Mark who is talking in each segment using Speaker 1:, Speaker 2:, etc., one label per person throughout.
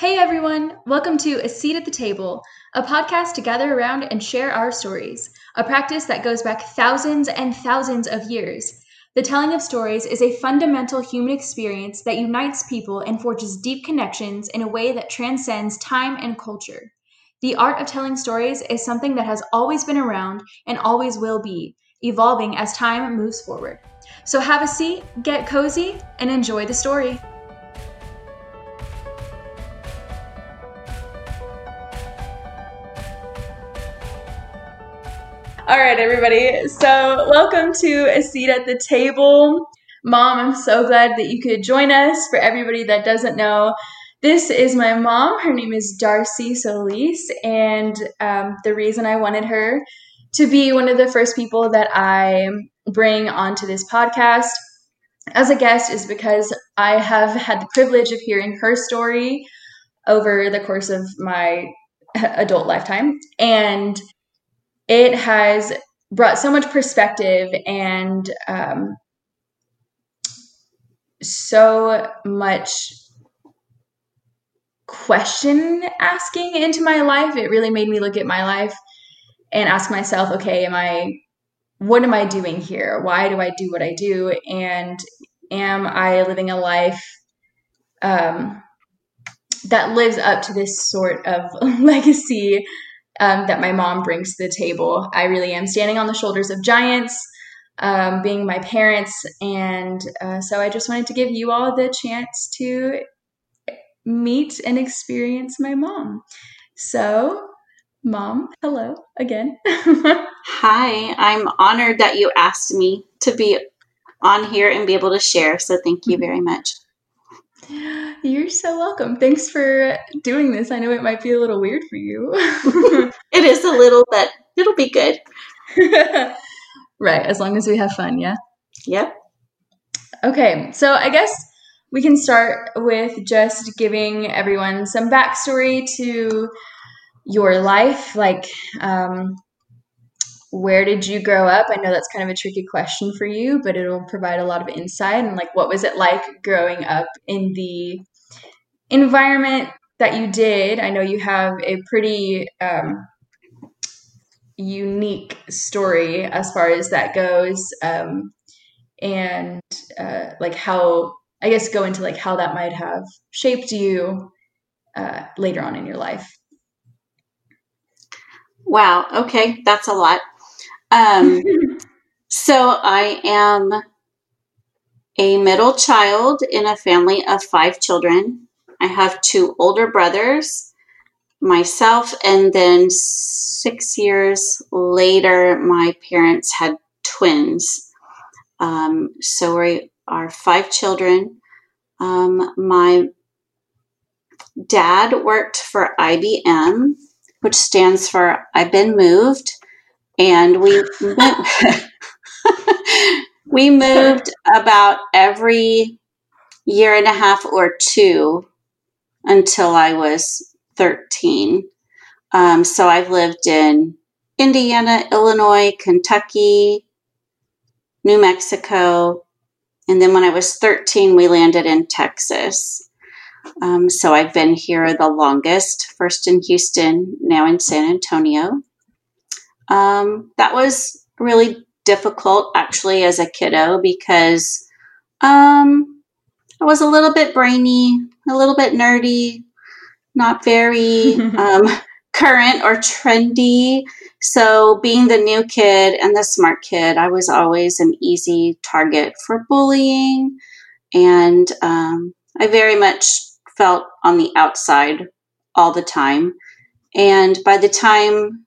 Speaker 1: Hey everyone, welcome to A Seat at the Table, a podcast to gather around and share our stories, a practice that goes back thousands and thousands of years. The telling of stories is a fundamental human experience that unites people and forges deep connections in a way that transcends time and culture. The art of telling stories is something that has always been around and always will be, evolving as time moves forward. So have a seat, get cozy, and enjoy the story. All right, everybody. So, welcome to A Seat at the Table. Mom, I'm so glad that you could join us. For everybody that doesn't know, this is my mom. Her name is Darcy Solis. And um, the reason I wanted her to be one of the first people that I bring onto this podcast as a guest is because I have had the privilege of hearing her story over the course of my adult lifetime. And it has brought so much perspective and um, so much question asking into my life. It really made me look at my life and ask myself, okay, am I, what am I doing here? Why do I do what I do? And am I living a life um, that lives up to this sort of legacy um, that my mom brings to the table. I really am standing on the shoulders of giants, um, being my parents. And uh, so I just wanted to give you all the chance to meet and experience my mom. So, mom, hello again.
Speaker 2: Hi, I'm honored that you asked me to be on here and be able to share. So, thank you very much.
Speaker 1: You're so welcome. Thanks for doing this. I know it might be a little weird for you.
Speaker 2: it is a little, but it'll be good.
Speaker 1: right, as long as we have fun, yeah?
Speaker 2: Yep.
Speaker 1: Okay, so I guess we can start with just giving everyone some backstory to your life. Like, um, where did you grow up? I know that's kind of a tricky question for you, but it'll provide a lot of insight. And like, what was it like growing up in the environment that you did? I know you have a pretty um, unique story as far as that goes, um, and uh, like how I guess go into like how that might have shaped you uh, later on in your life.
Speaker 2: Wow. Okay, that's a lot. Um, so I am a middle child in a family of five children. I have two older brothers, myself, and then six years later, my parents had twins. Um, so we are five children. Um, my dad worked for IBM, which stands for I've been moved and we we moved about every year and a half or two until I was 13. Um, so I've lived in Indiana, Illinois, Kentucky, New Mexico, and then when I was 13, we landed in Texas. Um, so I've been here the longest, first in Houston, now in San Antonio. Um, that was really difficult actually as a kiddo because um, I was a little bit brainy, a little bit nerdy, not very um, current or trendy. So, being the new kid and the smart kid, I was always an easy target for bullying. And um, I very much felt on the outside all the time. And by the time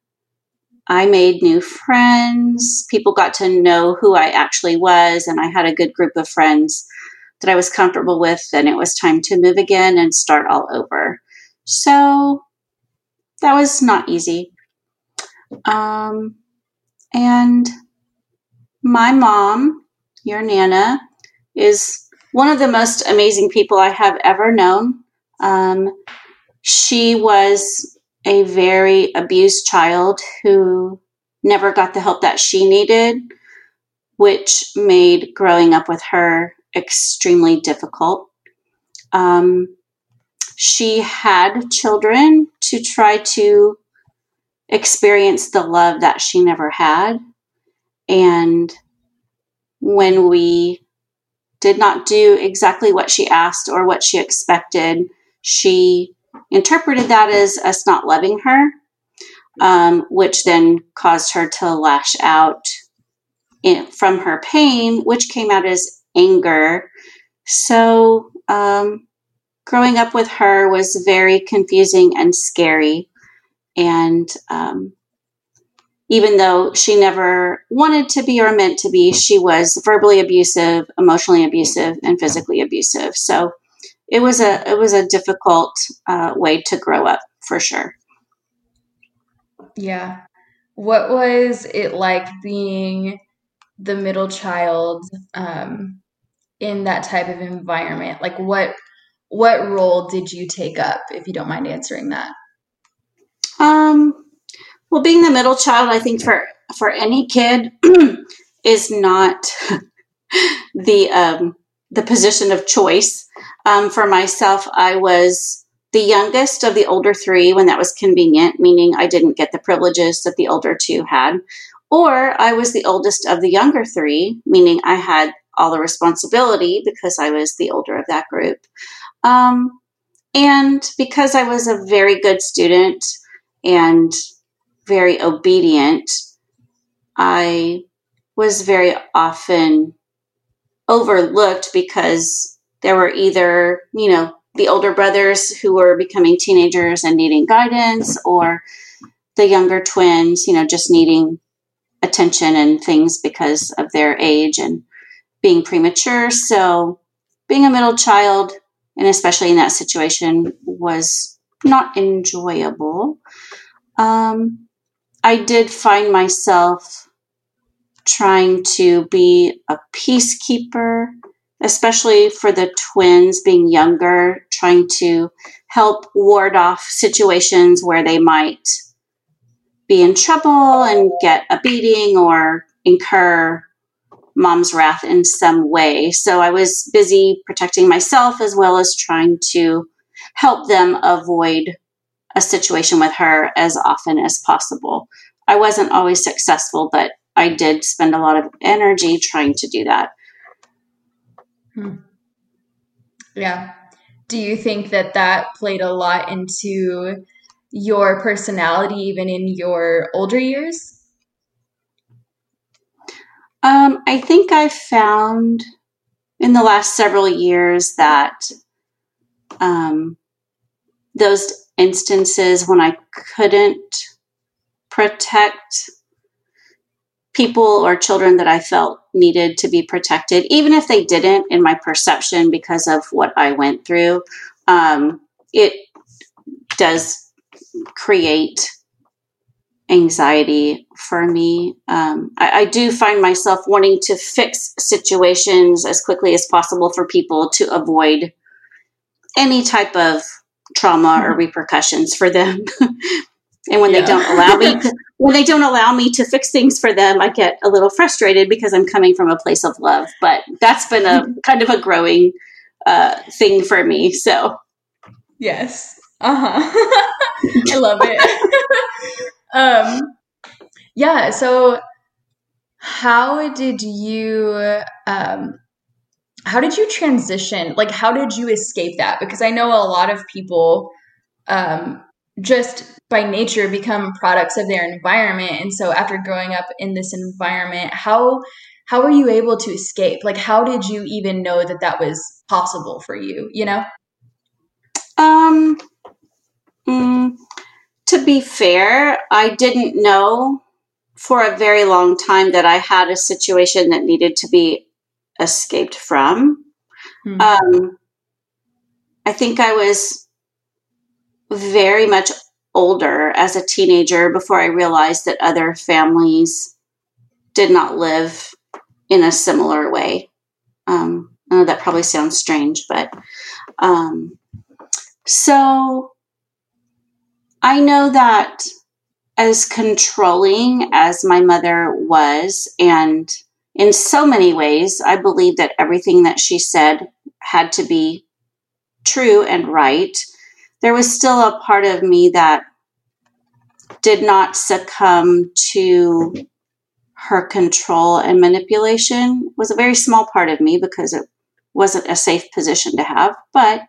Speaker 2: I made new friends. People got to know who I actually was, and I had a good group of friends that I was comfortable with. And it was time to move again and start all over. So that was not easy. Um, and my mom, your Nana, is one of the most amazing people I have ever known. Um, she was a very abused child who never got the help that she needed, which made growing up with her extremely difficult. Um, she had children to try to experience the love that she never had. And when we did not do exactly what she asked or what she expected, she interpreted that as us not loving her, um, which then caused her to lash out in, from her pain, which came out as anger. So, um, growing up with her was very confusing and scary. And um, even though she never wanted to be or meant to be, she was verbally abusive, emotionally abusive, and physically abusive. So it was a it was a difficult uh, way to grow up for sure.
Speaker 1: Yeah. What was it like being the middle child um, in that type of environment? Like what what role did you take up, if you don't mind answering that?
Speaker 2: Um, well, being the middle child, I think for for any kid is not the um, the position of choice. Um, for myself, I was the youngest of the older three when that was convenient, meaning I didn't get the privileges that the older two had, or I was the oldest of the younger three, meaning I had all the responsibility because I was the older of that group. Um, and because I was a very good student and very obedient, I was very often overlooked because there were either, you know, the older brothers who were becoming teenagers and needing guidance, or the younger twins, you know, just needing attention and things because of their age and being premature. So, being a middle child and especially in that situation was not enjoyable. Um, I did find myself trying to be a peacekeeper, especially for the twins being younger, trying to help ward off situations where they might be in trouble and get a beating or incur mom's wrath in some way. So I was busy protecting myself as well as trying to help them avoid a situation with her as often as possible. I wasn't always successful, but I did spend a lot of energy trying to do that.
Speaker 1: Hmm. Yeah. Do you think that that played a lot into your personality, even in your older years?
Speaker 2: Um, I think I found in the last several years that um, those instances when I couldn't protect people or children that I felt needed to be protected, even if they didn't in my perception because of what I went through, um, it does create anxiety for me. Um, I, I, do find myself wanting to fix situations as quickly as possible for people to avoid any type of trauma mm-hmm. or repercussions for them. and when yeah. they don't allow me when they don't allow me to fix things for them, I get a little frustrated because I'm coming from a place of love. But that's been a kind of a growing uh, thing for me. So
Speaker 1: yes. Uh-huh. I love it um, yeah. So, how did you um, how did you transition? Like, how did you escape that? Because I know a lot of people um, just by nature become products of their environment, and so after growing up in this environment, how how were you able to escape? Like, how did you even know that that was possible for you? You know.
Speaker 2: Um. Mm, to be fair, I didn't know for a very long time that I had a situation that needed to be escaped from. Hmm. Um, I think I was very much older as a teenager before I realized that other families did not live in a similar way. Um, I know that probably sounds strange, but um, so I know that as controlling as my mother was, and in so many ways, I believe that everything that she said had to be true and right. There was still a part of me that did not succumb to her control and manipulation. It was a very small part of me because it wasn't a safe position to have but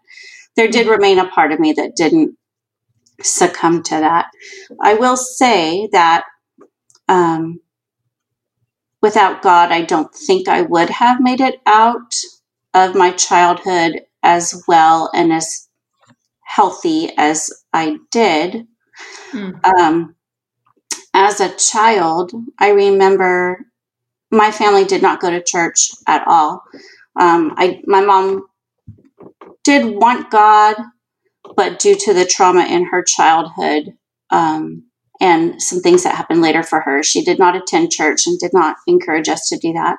Speaker 2: there did remain a part of me that didn't succumb to that. I will say that um, without god i don't think i would have made it out of my childhood as well and as healthy as I did. Mm. Um, as a child, I remember my family did not go to church at all. Um, I my mom did want God, but due to the trauma in her childhood um, and some things that happened later for her, she did not attend church and did not encourage us to do that.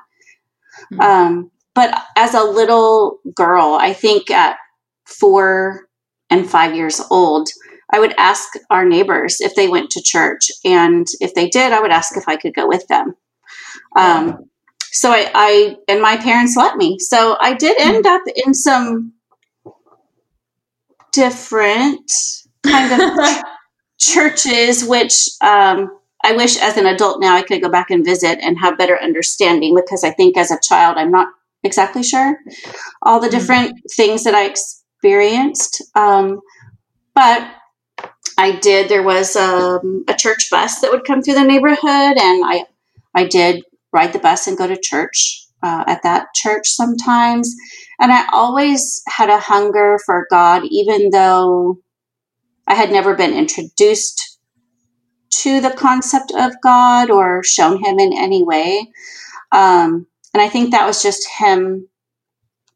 Speaker 2: Mm. Um, but as a little girl, I think at four and five years old, I would ask our neighbors if they went to church. And if they did, I would ask if I could go with them. Um, so I, I, and my parents let me. So I did end up in some different kind of churches, which um, I wish as an adult now I could go back and visit and have better understanding because I think as a child I'm not exactly sure all the mm-hmm. different things that I experienced. Um, but I did. There was um, a church bus that would come through the neighborhood, and I I did ride the bus and go to church uh, at that church sometimes. And I always had a hunger for God, even though I had never been introduced to the concept of God or shown Him in any way. Um, and I think that was just Him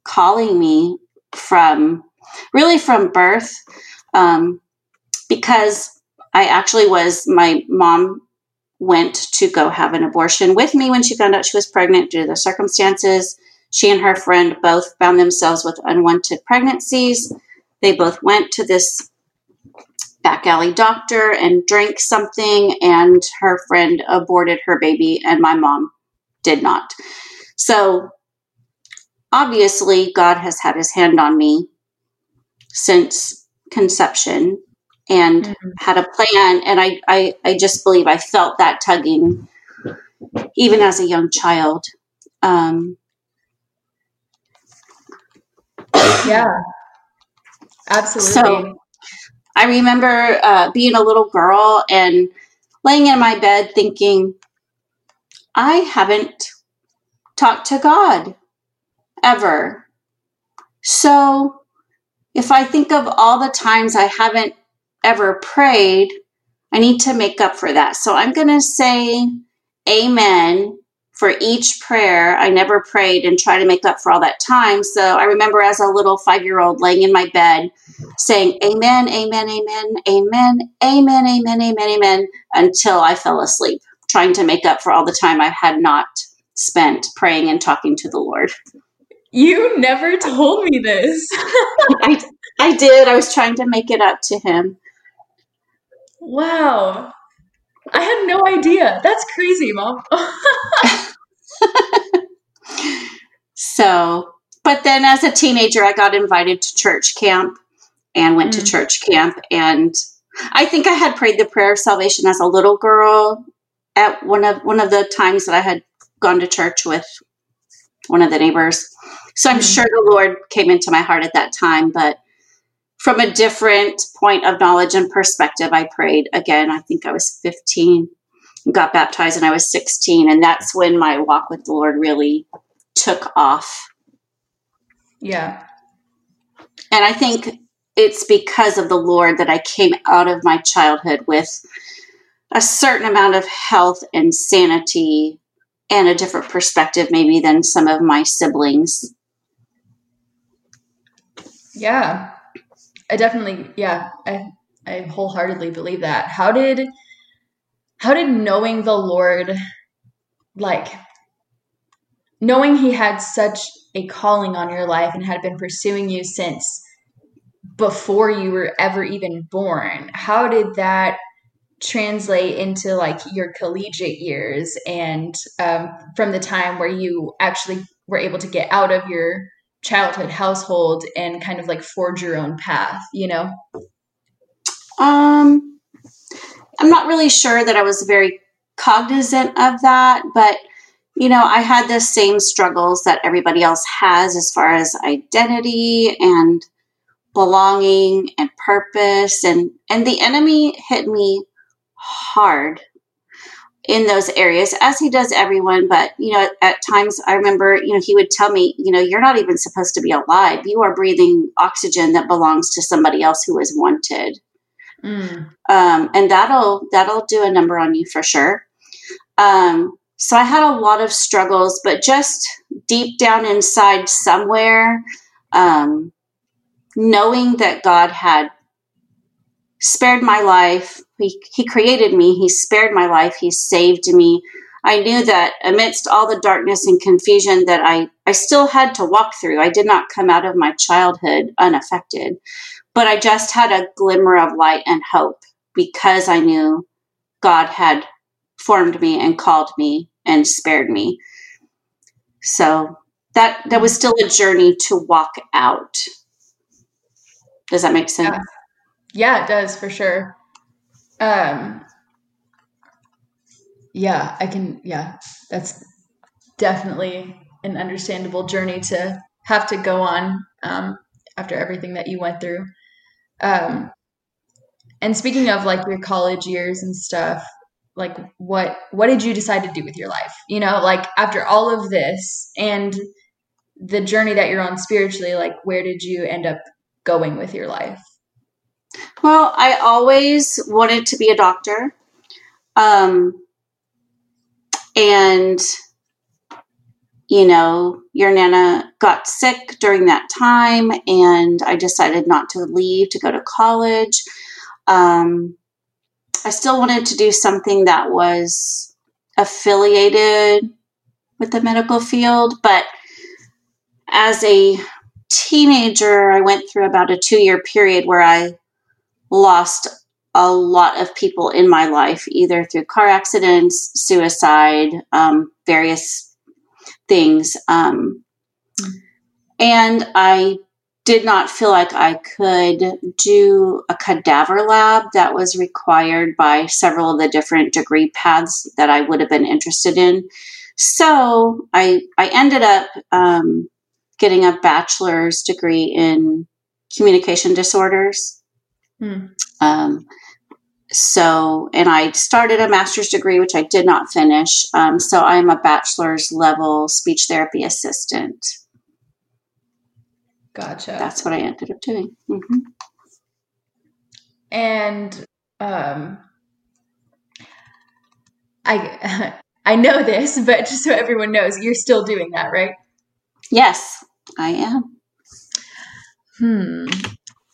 Speaker 2: calling me from really from birth, um, because I actually was, my mom went to go have an abortion with me when she found out she was pregnant due to the circumstances. She and her friend both found themselves with unwanted pregnancies. They both went to this back alley doctor and drank something, and her friend aborted her baby, and my mom did not. So obviously, God has had his hand on me since conception and mm-hmm. had a plan. And I, I, I just believe I felt that tugging even as a young child. Um,
Speaker 1: yeah, absolutely.
Speaker 2: So I remember uh, being a little girl and laying in my bed thinking, I haven't talked to God ever. So if I think of all the times I haven't ever prayed, I need to make up for that. So I'm going to say amen for each prayer I never prayed and try to make up for all that time. So I remember as a little five year old laying in my bed saying amen, amen, amen, amen, amen, amen, amen, amen, until I fell asleep, trying to make up for all the time I had not spent praying and talking to the Lord.
Speaker 1: You never told me this.
Speaker 2: I, I did. I was trying to make it up to him.
Speaker 1: Wow. I had no idea. That's crazy, mom.
Speaker 2: so, but then as a teenager, I got invited to church camp and went mm. to church camp. And I think I had prayed the prayer of salvation as a little girl at one of one of the times that I had gone to church with one of the neighbors. So I'm mm-hmm. sure the Lord came into my heart at that time, but from a different point of knowledge and perspective, I prayed again. I think I was 15, got baptized, and I was 16. And that's when my walk with the Lord really took off.
Speaker 1: Yeah.
Speaker 2: And I think it's because of the Lord that I came out of my childhood with a certain amount of health and sanity and a different perspective maybe than some of my siblings.
Speaker 1: Yeah. I definitely yeah, I I wholeheartedly believe that. How did how did knowing the Lord like knowing he had such a calling on your life and had been pursuing you since before you were ever even born, how did that translate into like your collegiate years and um, from the time where you actually were able to get out of your childhood household and kind of like forge your own path you know?
Speaker 2: Um, I'm not really sure that I was very cognizant of that, but you know, I had the same struggles that everybody else has as far as identity and belonging and purpose and and the enemy hit me hard in those areas as he does everyone but you know at, at, times i remember you know he would tell me you know you're not even supposed to be alive. You are breathing oxygen that belongs to somebody else who is wanted. Mm. um, and that'll that'll do a number on you for sure. Um, so i had a lot of struggles but just deep down inside somewhere um, knowing that god had spared my life he, he created me. He spared my life. He saved me. I knew that amidst all the darkness and confusion that I, I still had to walk through, I did not come out of my childhood unaffected, but I just had a glimmer of light and hope because I knew God had formed me and called me and spared me. So that that was still a journey to walk out. Does that make sense?
Speaker 1: Yeah, yeah it does for sure. Um, yeah, I can. Yeah, that's definitely an understandable journey to have to go on um, after everything that you went through. Um, and speaking of like your college years and stuff, like what what did you decide to do with your life? You know, like after all of this and the journey that you're on spiritually, like where did you end up going with your life?
Speaker 2: Well, I always wanted to be a doctor. Um, and, you know, your Nana got sick during that time, and I decided not to leave to go to college. Um, I still wanted to do something that was affiliated with the medical field, but as a teenager, I went through about a two year period where I lost a lot of people in my life, either through car accidents, suicide, um, various things. Um, and I did not feel like I could do a cadaver lab that was required by several of the different degree paths that I would have been interested in. So I I ended up um, getting a bachelor's degree in communication disorders Hmm. Um, so, and I started a master's degree, which I did not finish. Um, so I'm a bachelor's level speech therapy assistant.
Speaker 1: Gotcha.
Speaker 2: That's what I ended up doing. Mm-hmm.
Speaker 1: And um, I I know this, but just so everyone knows, you're still doing that, right?
Speaker 2: Yes, I am.
Speaker 1: Hmm.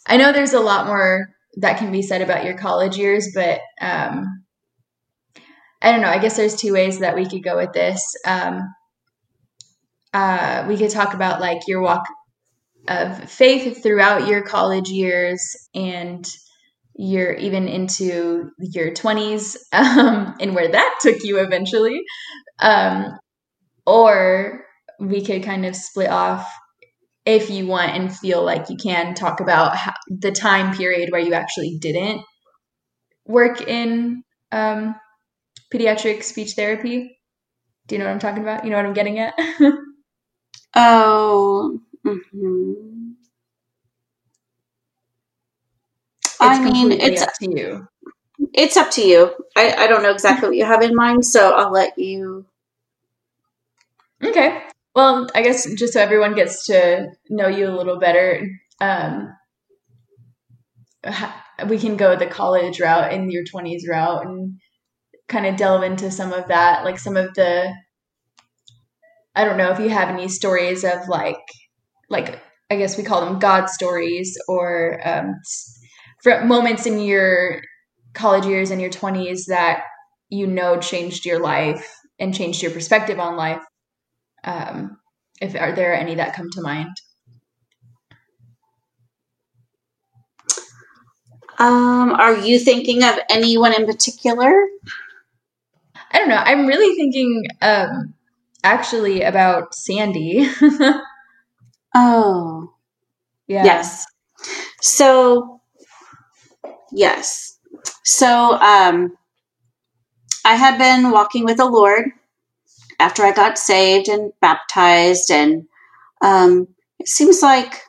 Speaker 1: I know there's a lot more that can be said about your college years, but um, I don't know. I guess there's two ways that we could go with this. Um, uh, we could talk about like your walk of faith throughout your college years and you're even into your 20s um, and where that took you eventually. Um, or we could kind of split off if you want and feel like you can talk about how, the time period where you actually didn't work in um, pediatric speech therapy. Do you know what I'm talking about? You know what I'm getting at?
Speaker 2: oh, mm-hmm. I mean, it's up to you. It's up to you. I, I don't know exactly what you have in mind, so I'll let you.
Speaker 1: Okay. Well, I guess just so everyone gets to know you a little better, um, we can go the college route and your 20s route and kind of delve into some of that, like some of the. I don't know if you have any stories of like, like I guess we call them God stories or um, moments in your college years and your 20s that you know changed your life and changed your perspective on life um, if are there any that come to mind?
Speaker 2: Um, are you thinking of anyone in particular?
Speaker 1: I don't know. I'm really thinking um, actually about Sandy.
Speaker 2: oh. Yeah. Yes. So Yes. So um, I had been walking with the Lord after I got saved and baptized, and um, it seems like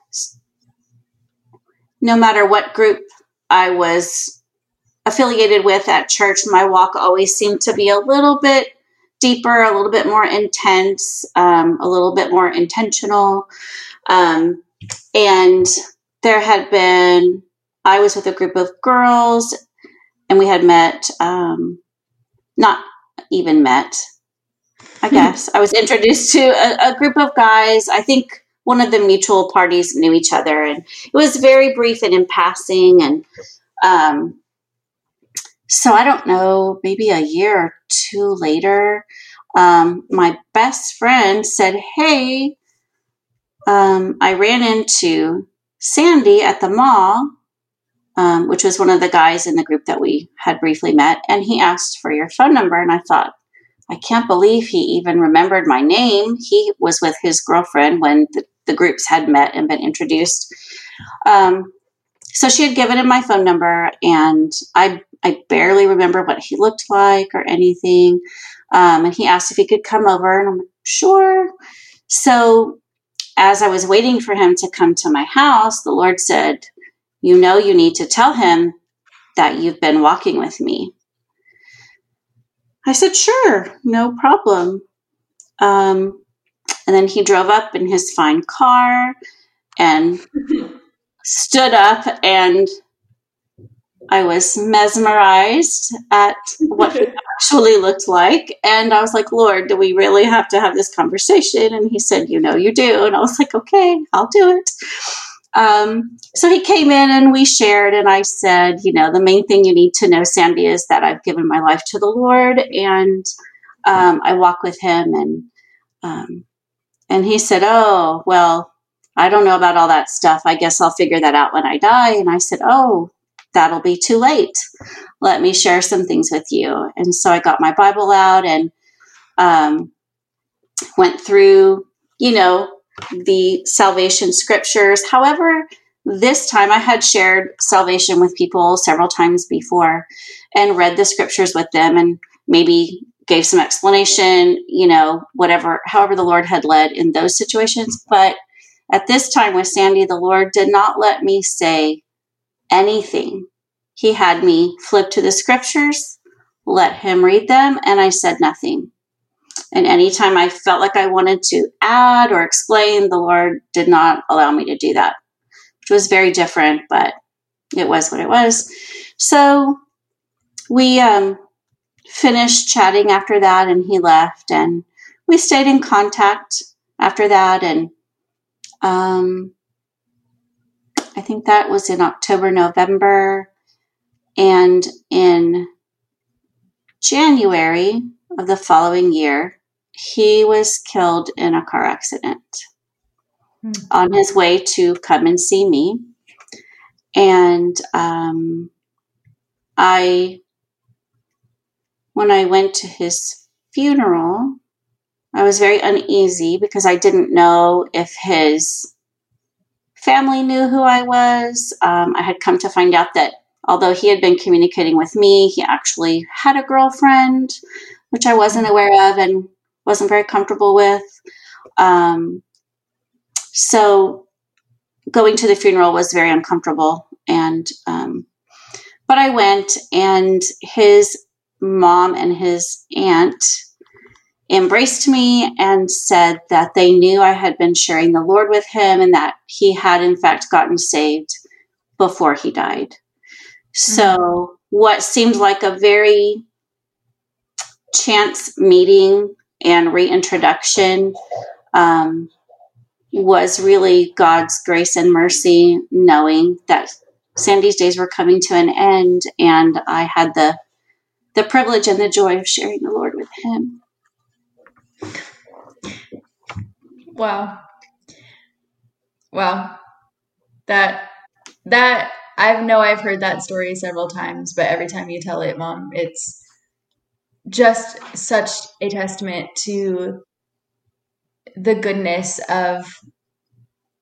Speaker 2: no matter what group I was affiliated with at church, my walk always seemed to be a little bit deeper, a little bit more intense, um, a little bit more intentional. Um, and there had been, I was with a group of girls, and we had met, um, not even met, I guess. I was introduced to a, a, group of guys. I think one of the mutual parties knew each other, and it was very brief and in passing. And um, so I don't know, maybe a year or two later, um, my best friend said, Hey, um, I ran into Sandy at the mall, um, which was one of the guys in the group that we had briefly met, and he asked for your phone number. And I thought, I can't believe he even remembered my name. He was with his girlfriend when the, the groups had met and been introduced. Um, so she had given him my phone number, and I I barely remember what he looked like or anything. Um, and he asked if he could come over, and I'm like, sure. So as I was waiting for him to come to my house, the Lord said, You know, you need to tell him that you've been walking with me. I said, Sure, no problem. Um, and then he drove up in his fine car and stood up and I was mesmerized at what it actually looked like. And I was like, Lord, do we really have to have this conversation? And he said, You know, you do. And I was like, Okay, I'll do it. Um, so he came in and we shared, and I said, You know, the main thing you need to know, Sandy, is that I've given my life to the Lord and um, I walk with him. And, um, and he said, Oh, well, I don't know about all that stuff. I guess I'll figure that out when I die. And I said, Oh, that'll be too late. Let me share some things with you. And so I got my Bible out and um, went through, you know, the salvation scriptures. However, this time I had shared salvation with people several times before and read the scriptures with them and maybe gave some explanation, you know, whatever, however the Lord had led in those situations. But at this time with Sandy, the Lord did not let me say anything. He had me flip to the scriptures, let him read them, and I said nothing. And anytime I felt like I wanted to add or explain, the Lord did not allow me to do that, which was very different, but it was what it was. So we um, finished chatting after that, and he left, and we stayed in contact after that. And um, I think that was in October, November. And in January of the following year, he was killed in a car accident hmm. on his way to come and see me. And um, I, when I went to his funeral, I was very uneasy because I didn't know if his family knew who I was. Um, I had come to find out that although he had been communicating with me, he actually had a girlfriend, which I wasn't aware of and wasn't very comfortable with. Um, so going to the funeral was very uncomfortable. And, um, but I went, and his mom and his aunt embraced me and said that they knew I had been sharing the Lord with him and that he had, in fact, gotten saved before he died. So, mm-hmm. what seemed like a very chance meeting and reintroduction um, was really God's grace and mercy, knowing that Sandy's days were coming to an end, and I had the the privilege and the joy of sharing the Lord with him.
Speaker 1: Wow. Wow. That that I know I've heard that story several times, but every time you tell it, mom, it's just such a testament to the goodness of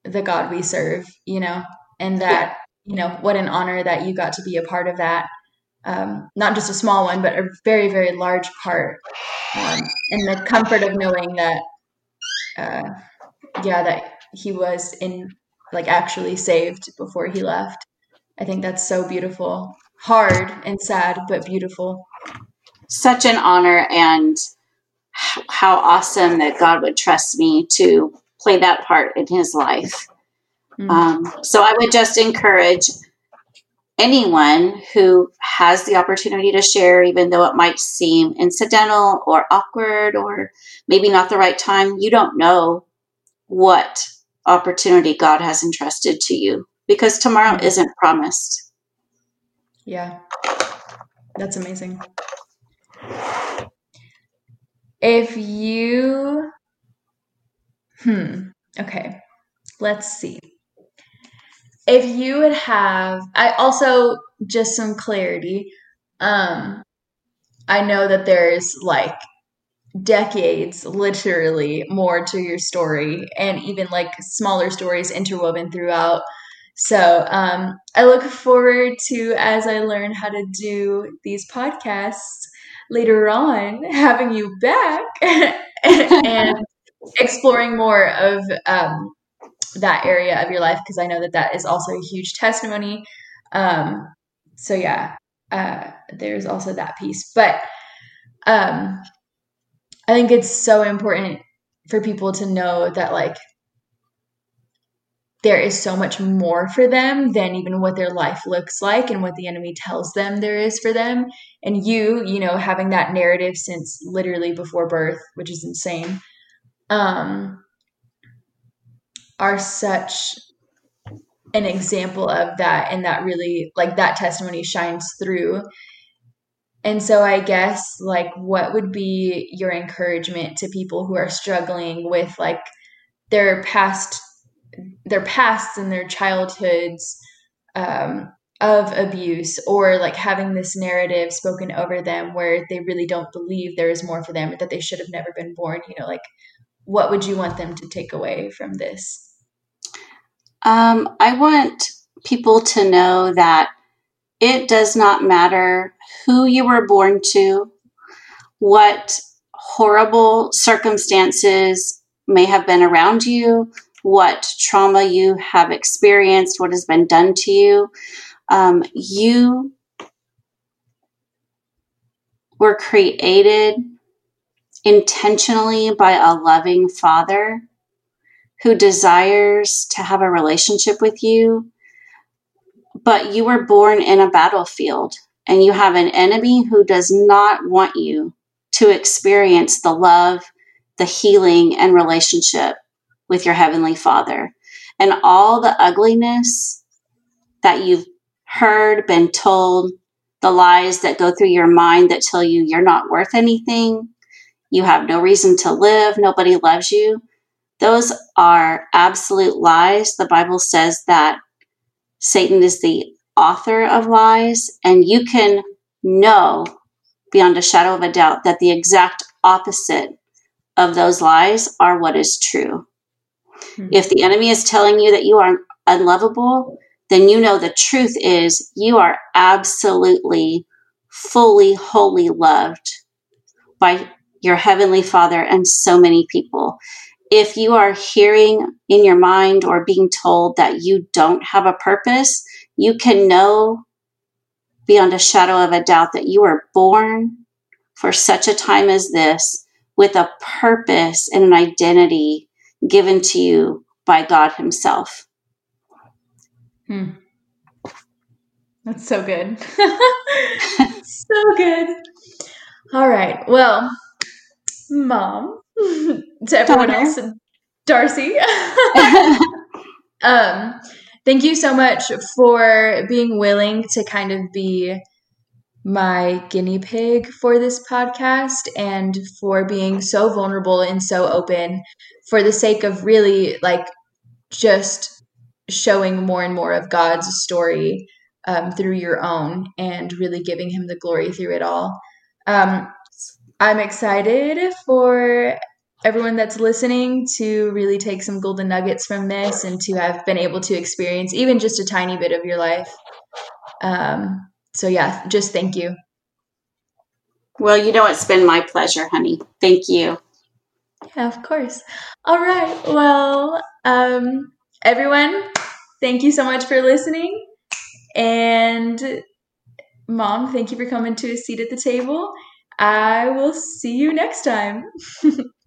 Speaker 1: the God we serve, you know, and that you know, what an honor that you got to be a part of that. Um, not just a small one, but a very, very large part. Um, and the comfort of knowing that, uh, yeah, that he was in, like, actually saved before he left. I think that's so beautiful. Hard and sad, but beautiful.
Speaker 2: Such an honor, and how awesome that God would trust me to play that part in his life. Mm. Um, so I would just encourage anyone who has the opportunity to share, even though it might seem incidental or awkward or maybe not the right time, you don't know what opportunity God has entrusted to you because tomorrow mm-hmm. isn't promised.
Speaker 1: Yeah, that's amazing. If you, hmm, okay, let's see. If you would have i also just some clarity um i know that there's like decades literally more to your story and even like smaller stories interwoven throughout. So um i look forward to as i learn how to do these podcasts later on having you back and exploring more of um that area of your life because I know that that is also a huge testimony. Um, so yeah, uh, there's also that piece. But um, I think it's so important for people to know that like there is so much more for them than even what their life looks like and what the enemy tells them there is for them. And you, you know, having that narrative since literally before birth, which is insane. Um, are such an example of that and that really like that testimony shines through and so i guess like what would be your encouragement to people who are struggling with like their past their pasts and their childhoods um, of abuse or like having this narrative spoken over them where they really don't believe there is more for them that they should have never been born you know like what would you want them to take away from this?
Speaker 2: Um, I want people to know that it does not matter who you were born to, what horrible circumstances may have been around you, what trauma you have experienced, what has been done to you. Um, you were created intentionally by a loving father who desires to have a relationship with you, but you were born in a battlefield and you have an enemy who does not want you to experience the love, the healing, and relationship with your Heavenly Father. And all the ugliness that you've heard, been told, the lies that go through your mind that tell you you're not worth anything, you have no reason to live, nobody loves you. Those are absolute lies. The Bible says that Satan is the author of lies, and you can know beyond a shadow of a doubt that the exact opposite of those lies are what is true. If the enemy is telling you that you are unlovable, then you know the truth is you are absolutely, fully, wholly loved by your heavenly Father and so many people. If you are hearing in your mind or being told that you don't have a purpose, you can know beyond a shadow of a doubt that you were born for such a time as this with a purpose and an identity given to you by God Himself.
Speaker 1: Hmm. That's so good. so good. All right. Well, mom, to everyone else, Darcy. um, thank you so much for being willing to kind of be my guinea pig for this podcast and for being so vulnerable and so open for the sake of really like just showing more and more of God's story um, through your own and really giving him the glory through it all. Um, I'm excited for everyone that's listening to really take some golden nuggets from this and to have been able to experience even just a tiny bit of your life. Um, so, yeah, just thank you.
Speaker 2: Well, you know, it's been my pleasure, honey. Thank you.
Speaker 1: Yeah, of course. All right. Well, um, everyone, thank you so much for listening. And, Mom, thank you for coming to a seat at the table. I will see you next time.